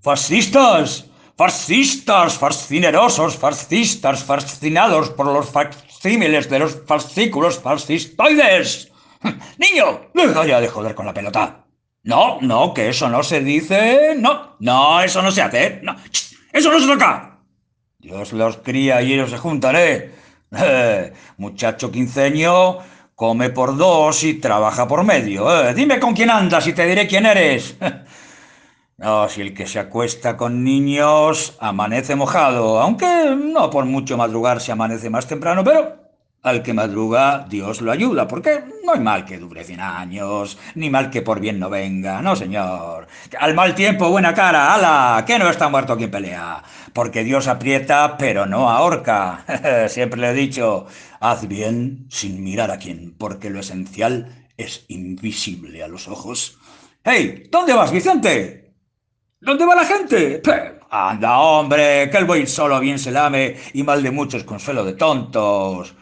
Fascistas, fascistas, fascinerosos, fascistas, fascinados por los facsímiles de los fascículos fascistoides. Niño, deja ya de joder con la pelota. No, no, que eso no se dice. No, no, eso no se hace. No, eso no se toca. Dios los cría y ellos se juntan, ¿eh? eh muchacho quinceño, come por dos y trabaja por medio. ¿eh? Dime con quién andas y te diré quién eres. No, si el que se acuesta con niños amanece mojado, aunque no por mucho madrugar se amanece más temprano, pero al que madruga, Dios lo ayuda, porque no hay mal que dure cien años, ni mal que por bien no venga, no señor. Al mal tiempo, buena cara, ala, que no está muerto quien pelea, porque Dios aprieta, pero no ahorca. Siempre le he dicho, haz bien sin mirar a quién, porque lo esencial es invisible a los ojos. ¡Hey! ¿Dónde vas, Vicente? ¿Dónde va la gente? Anda, hombre, que el buey solo bien se lame y mal de muchos consuelo de tontos.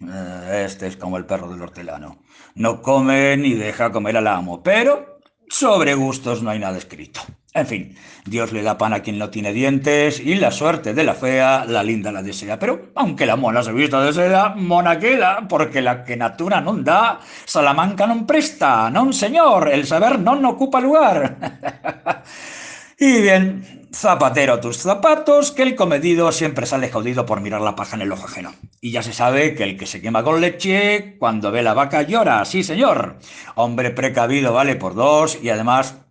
Eh, este es como el perro del hortelano. No come ni deja comer al amo, pero sobre gustos no hay nada escrito. En fin, Dios le da pan a quien no tiene dientes y la suerte de la fea, la linda la desea. Pero aunque la mona se vista de seda, mona queda, porque la que natura non da, Salamanca non presta, non señor, el saber non ocupa lugar. Y bien, zapatero tus zapatos, que el comedido siempre sale jodido por mirar la paja en el ojo ajeno. Y ya se sabe que el que se quema con leche, cuando ve la vaca llora, sí señor. Hombre precavido vale por dos y además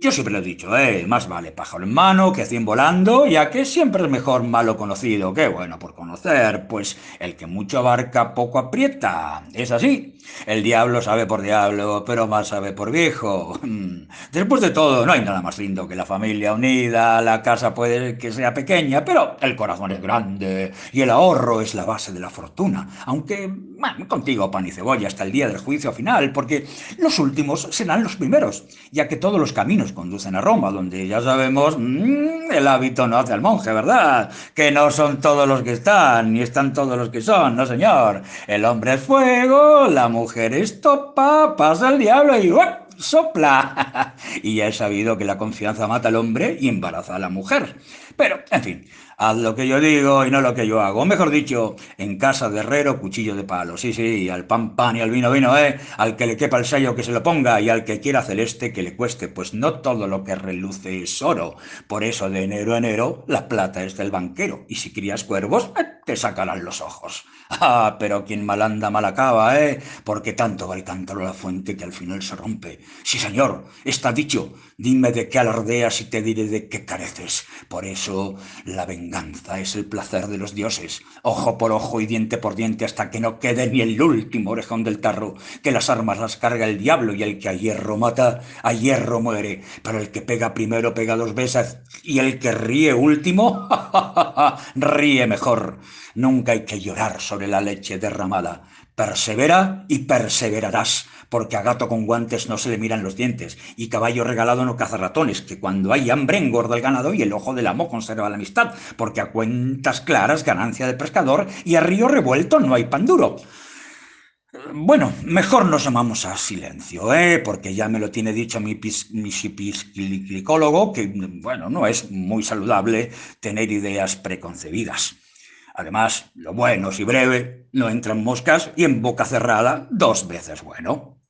yo siempre lo he dicho, ¿eh? más vale pájaro en mano que cien volando, ya que siempre es mejor malo conocido que bueno por conocer, pues el que mucho abarca poco aprieta. Es así. El diablo sabe por diablo, pero más sabe por viejo. Después de todo, no hay nada más lindo que la familia unida, la casa puede que sea pequeña, pero el corazón es grande y el ahorro es la base de la fortuna, aunque contigo pan y cebolla hasta el día del juicio final, porque los últimos serán los primeros, ya que todos los caminos conducen a Roma, donde ya sabemos, mm, el hábito no hace al monje, ¿verdad? Que no son todos los que están, ni están todos los que son, no señor. El hombre es fuego, la mujer es topa, pasa el diablo y sopla. y ya he sabido que la confianza mata al hombre y embaraza a la mujer. Pero, en fin, haz lo que yo digo y no lo que yo hago. Mejor dicho, en casa de herrero, cuchillo de palo. Sí, sí, al pan pan y al vino vino, ¿eh? Al que le quepa el sello que se lo ponga y al que quiera celeste que le cueste, pues no todo lo que reluce es oro. Por eso de enero a enero la plata es del banquero y si crías cuervos eh, te sacarán los ojos. Ah, pero quien mal anda mal acaba, ¿eh? Porque tanto va el cántaro a la fuente que al final se rompe. Sí, señor, está dicho. Dime de qué alardeas y te diré de qué careces. Por eso la venganza es el placer de los dioses. Ojo por ojo y diente por diente hasta que no quede ni el último orejón del tarro. Que las armas las carga el diablo y el que a hierro mata, a hierro muere. Pero el que pega primero pega dos veces y el que ríe último, ríe mejor. Nunca hay que llorar sobre la leche derramada. Persevera y perseverarás, porque a gato con guantes no se le miran los dientes, y caballo regalado no caza ratones, que cuando hay hambre engorda el ganado y el ojo del amo conserva la amistad, porque a cuentas claras ganancia de pescador y a río revuelto no hay pan duro. Bueno, mejor nos llamamos a silencio, ¿eh? porque ya me lo tiene dicho mi, mi psicólogo, que bueno, no es muy saludable tener ideas preconcebidas. Además, lo bueno si breve no entran moscas y en boca cerrada dos veces bueno.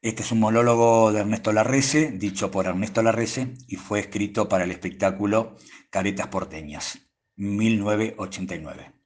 Este es un monólogo de Ernesto Larrese, dicho por Ernesto Larrese, y fue escrito para el espectáculo Caretas Porteñas, 1989.